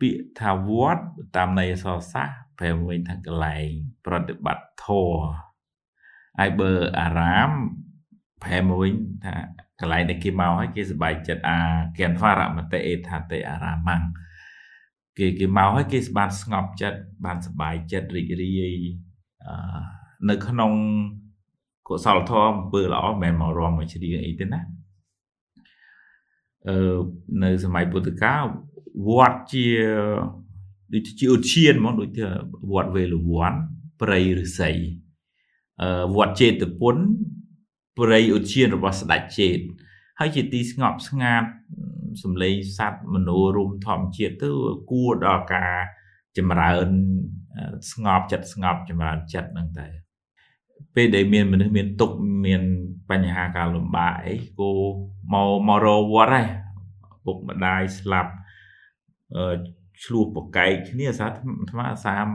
ពាក្យថាវត្តតាមន័យអក្សរសាស្ត្រប្រែវិញថាកន្លែងប្រតិបត្តិធម៌ហើយបើអារាមប្រែមកវិញថាកន្លែងដែលគេមកហើយគេសប្បាយចិត្តអាគិនហ្វារមតិអេថាតេអារាមੰគេគេមកហើយគេបានស្ងប់ចិត្តបានសប្បាយចិត្តរីករាយនៅក្នុងកុសលធម៌អំពើល្អមិនមែនមករំមកច្រៀងអីទេណាអឺនៅសម័យពុទ្ធកាល វត្តជាដូចជាឧទ្យានហ្មងដូចជាវត្តវេលវ័នព្រៃឫស្សីអឺវត្តចេតពុនព្រៃឧទ្យានរបស់ស្ដេចចេតហើយជាទីស្ងប់ស្ងាត់សំឡេងសត្វមនោរមធម្មជាតិទៅគួរដល់ការចម្រើនស្ងប់ចិត្តស្ងប់ចម្រើនចិត្តហ្នឹងតែពេលដែលមានមនុស្សមានទុកមានបញ្ហាការលំបាកអីគោមកមករវត្តហើយពុកម្ដាយស្លាប់អឺ ឆ្លោះប្រកែកគ្នាសាថ្មសាម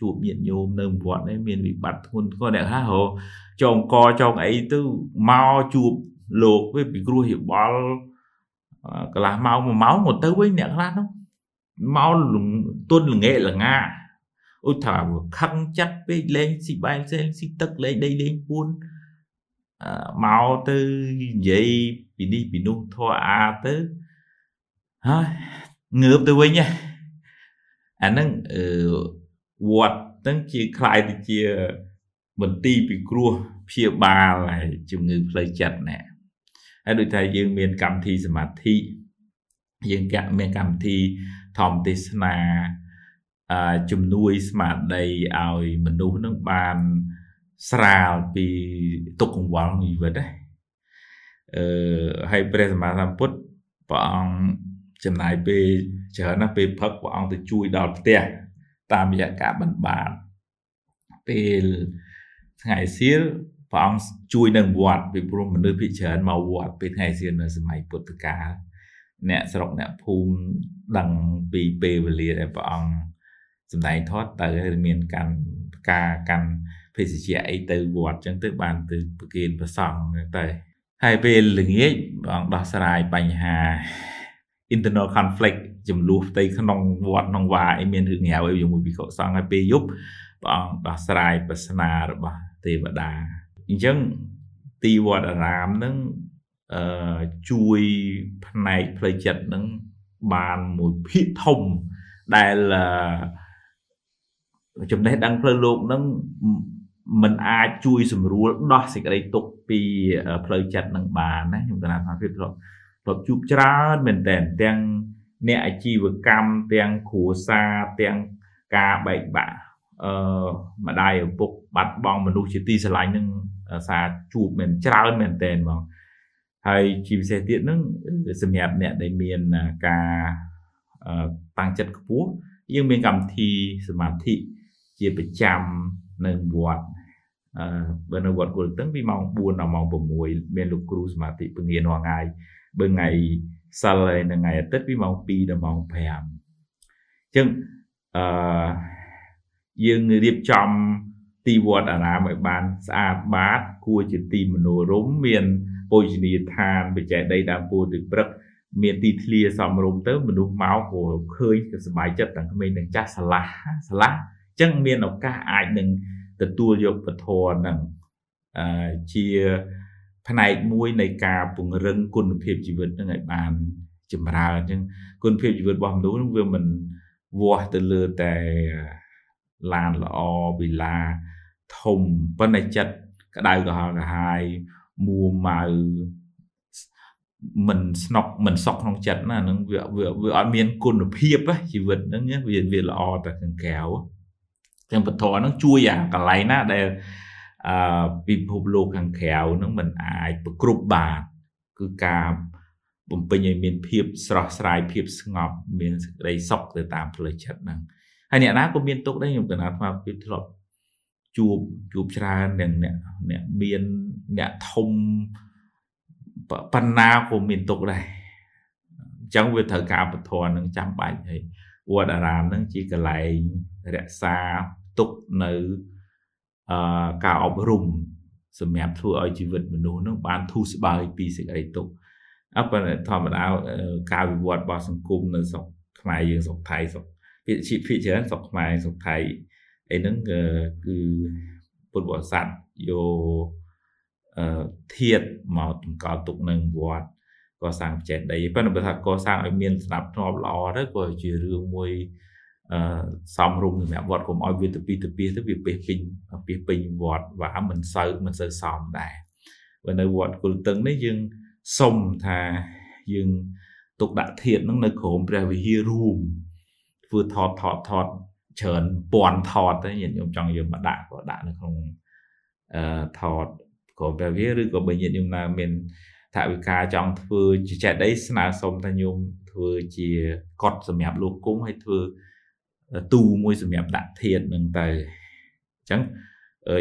ជួបញាតិញោមនៅវត្តនេះមានវិបត្តិធ្ងន់ធ្ងរអ្នកខ្លះរចងកចងអីទៅមកជួបលោកវិញពីគ្រោះយោបល់កន្លះម៉ោង1ម៉ោងមកទៅវិញអ្នកខ្លះនោះមកទុនល្ងែកល្ងាឧទាហរណ៍ខឹងចិត្តពេកលេងស៊ីបែងផ្សេងស៊ីទឹកលេងដីលេងពួនមកទៅនិយាយពីនេះពីនោះធေါ်អាទៅហើយ ងើបទៅវិញអាហ្នឹងអឺវត្តហ្នឹងជាคล้ายទៅជាមន្ទីរពិគ្រោះព្យាបាលហើយជំងឺផ្លូវចិត្តណែហើយដូចថាយើងមានកម្មវិធីសមាធិយើងមានកម្មវិធីធម្មទេសនាអឺជំនួយស្មារតីឲ្យមនុស្សនឹងបានស្រាលពីទុកកង្វល់ជីវិតណាអឺហើយព្រះសម្មាសម្ពុទ្ធព្រះអង្គ ចំណាយពេលច្រើនណាស់ពេលផឹកព្រះអង្គទៅជួយដល់ផ្ទះតាមរយៈការបិណ្ឌបាតពេលថ្ងៃសៀលព្រះអង្គជួយនៅវត្តពីព្រោះមនុស្សភាគច្រើនមកវត្តពេលថ្ងៃសៀលនៅសម័យពុទ្ធកាលអ្នកស្រុកអ្នកភូមិដឹងពីពេលវេលាដែលព្រះអង្គសម្ដែងធម៌ទៅមានការការកាន់ភេសជ្ជៈអីទៅវត្តចឹងទៅបានទៅប្រគិនប្រសង់ទៅហើយពេលល្ងាចព្រះអង្គដោះស្រាយបញ្ហា internal conflict ចំនួនផ្ទៃក្នុងវត្តក្នុងវាអីមានរឿងងាវអីជាមួយភិក្ខុសង្ឃហើយពេលយប់ព្រះអង្គដោះស្រាយប្រស្នារបស់ទេវតាអញ្ចឹងទីវត្តអារាមនឹងអឺជួយផ្នែកផ្លូវចិត្តនឹងបានមួយភាគធំដែលចំណេះដឹងផ្លូវលោកនឹងมันអាចជួយសម្រួលដោះសេចក្តីទុក្ខពីផ្លូវចិត្តនឹងបានណាខ្ញុំកណាត់ថាភាពធ្លាប់ ធ្លាប់ជួបច្រើនមែនតើទាំងអ្នកអាជីវកម្មទាំងគ្រួសារទាំងការបែកបាក់អឺម្ដាយឪពុកបាត់បង់មនុស្សជាទីស្រឡាញ់នឹងសារជួបមែនច្រើនមែនតើហ្មងហើយជាពិសេសទៀតនឹងសម្រាប់អ្នកដែលមានការតាំងចិត្តខ្ពស់យើងមានកម្មវិធីសមាធិជាប្រចាំនៅវត្តអឺបើនៅវត្តគល់តឹងពីម៉ោង4ដល់ម៉ោង6មានលោកគ្រូសមាធិពងារាល់ថ្ងៃ បើថ្ងៃសិលហើយនៅថ្ងៃអាទិត្យពីម៉ោង2ដល់ម៉ោង5អញ្ចឹងអឺយើងរៀបចំទីវត្តអារាមឲ្យបានស្អាតបាតគួរជាទីមនោរម្យមានពោជនីយដ្ឋានបច្ចេកដីដើមពោធិព្រឹកមានទីធ្លាសមរម្យទៅមនុស្សមកក៏ឃើញក៏សប្បាយចិត្តទាំងក្មេងទាំងចាស់ឆ្លាស់ឆ្លាស់អញ្ចឹងមានឱកាសអាចនឹងទទួលយកពធនឹងអឺជា ផ្នែកមួយនៃការពង្រឹងគុណភាពជីវិតនឹងឲ្យបានចម្រើនអញ្ចឹងគុណភាពជីវិតរបស់មនុស្សនឹងវាមិនវាស់ទៅលើតែឡានល្អវិឡាធំប៉ុន្តែចិត្តក្តៅក្រហល់ក្រហាយមួម៉ៅមិនស្នុកមិនសក់ក្នុងចិត្តណាហ្នឹងវាវាអត់មានគុណភាពជីវិតហ្នឹងវាវាល្អតែខាងក្រៅចឹងពធហ្នឹងជួយអាកន្លែងណាដែល អឺពិភពលោកខាងក្រៅហ្នឹងมันអាចប្រគ្រប់បានគឺការបំពេញឲ្យមានភាពស្រស់ស្រាយភាពស្ងប់មានសេចក្តីសុខទៅតាមផ្លូវចិត្តហ្នឹងហើយអ្នកណាក៏មានទុកដែរខ្ញុំកណាត់ថាពីធ្លាប់ជួបជួបច្រើនទាំងអ្នកអ្នកមានអ្នកធំបណ្ណាក៏មានទុកដែរអញ្ចឹងវាត្រូវការបធរនឹងចាំបាច់ហើយវត្តអារាមនឹងជាកន្លែងរក្សាទុកនៅអឺ ការអប់រំសម្រាប់ធ្វើឲ្យជីវិតមនុស្សនឹងបានធូរស្បើយពីសេចក្តីទុក្ខអប៉ុន្តែធម្មតាការវិវត្តរបស់សង្គមនៅស្រុកខ្មែរខ្មែរយើងស្រុកថៃស្រុកភាគភាគច្រើនស្រុកខ្មែរស្រុកថៃអីហ្នឹងគឺពុទ្ធបរិស័ទយកអឺធាតមកតម្កល់ទុកនឹងវត្តកសាងចេតិយប៉ុន្តែបើថាកសាងឲ្យមានស្ដាប់ធ្នាប់ល្អទៅក៏ជារឿងមួយអឺ សំរុំសម្រាប់វត្តកុំឲ្យវាទៅពីទៅពីទៅវាពេះពេញពេះពេញវត្តវាមិនសូវមិនសូវសមដែរបើនៅវត្តគុលតឹងនេះយើងសុំថាយើងទុកដាក់ធាតនឹងនៅក្រោមព្រះវិហាររួមធ្វើថតថតថតច្រើនពាន់ថតទៅញាតិញោមចង់យកមកដាក់ក៏ដាក់នៅក្នុងអឺថតក្រោមព្រះវិហារឬក៏បើញាតិញោមណាមានថាវិការចង់ធ្វើជាចេតដីស្នើសុំថាញោមធ្វើជាកត់សម្រាប់លោកគង់ហើយធ្វើ ទូមួយសម្រាប់ដាក់ធាតនឹងទៅអញ្ចឹង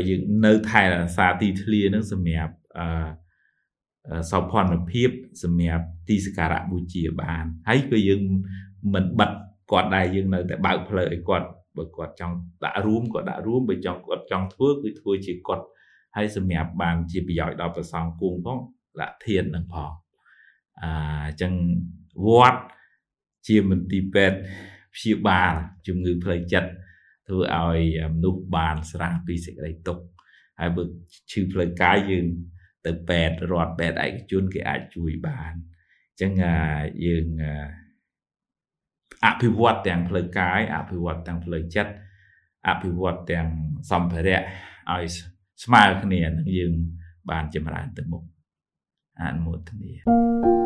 យើងនៅថែរក្សាទីធ្លានឹងសម្រាប់អឺសោភ័ណភាពសម្រាប់ទីសក្ការៈបូជាបានហើយគឺយើងមិនបិទគាត់ដែរយើងនៅតែបើកផ្លូវឲ្យគាត់បើគាត់ចង់ដាក់រួមក៏ដាក់រួមបើចង់គាត់ចង់ធ្វើគឺធ្វើជាគាត់ហើយសម្រាប់បានជាប្រយោជន៍ដល់ប្រសងគួងផងដាក់ធាននឹងផងអាអញ្ចឹងវត្តជាមន្ទីរពេទ្យ ព្យាបាលជំងឺផ្លូវចិត្តធ្វើឲ្យមនុស្សបានស្រាស់ពីសេចក្តីទុក្ខហើយបើឈឺផ្លូវកាយយើងទៅពេទ្យរដ្ឋពេទ្យឯកជនគេអាចជួយបានអញ្ចឹងយើងអភិវឌ្ឍទាំងផ្លូវកាយអភិវឌ្ឍទាំងផ្លូវចិត្តអភិវឌ្ឍទាំងសម្ភារៈឲ្យស្មើគ្នានឹងយើងបានចម្រើនទៅមុខអនុមោទនា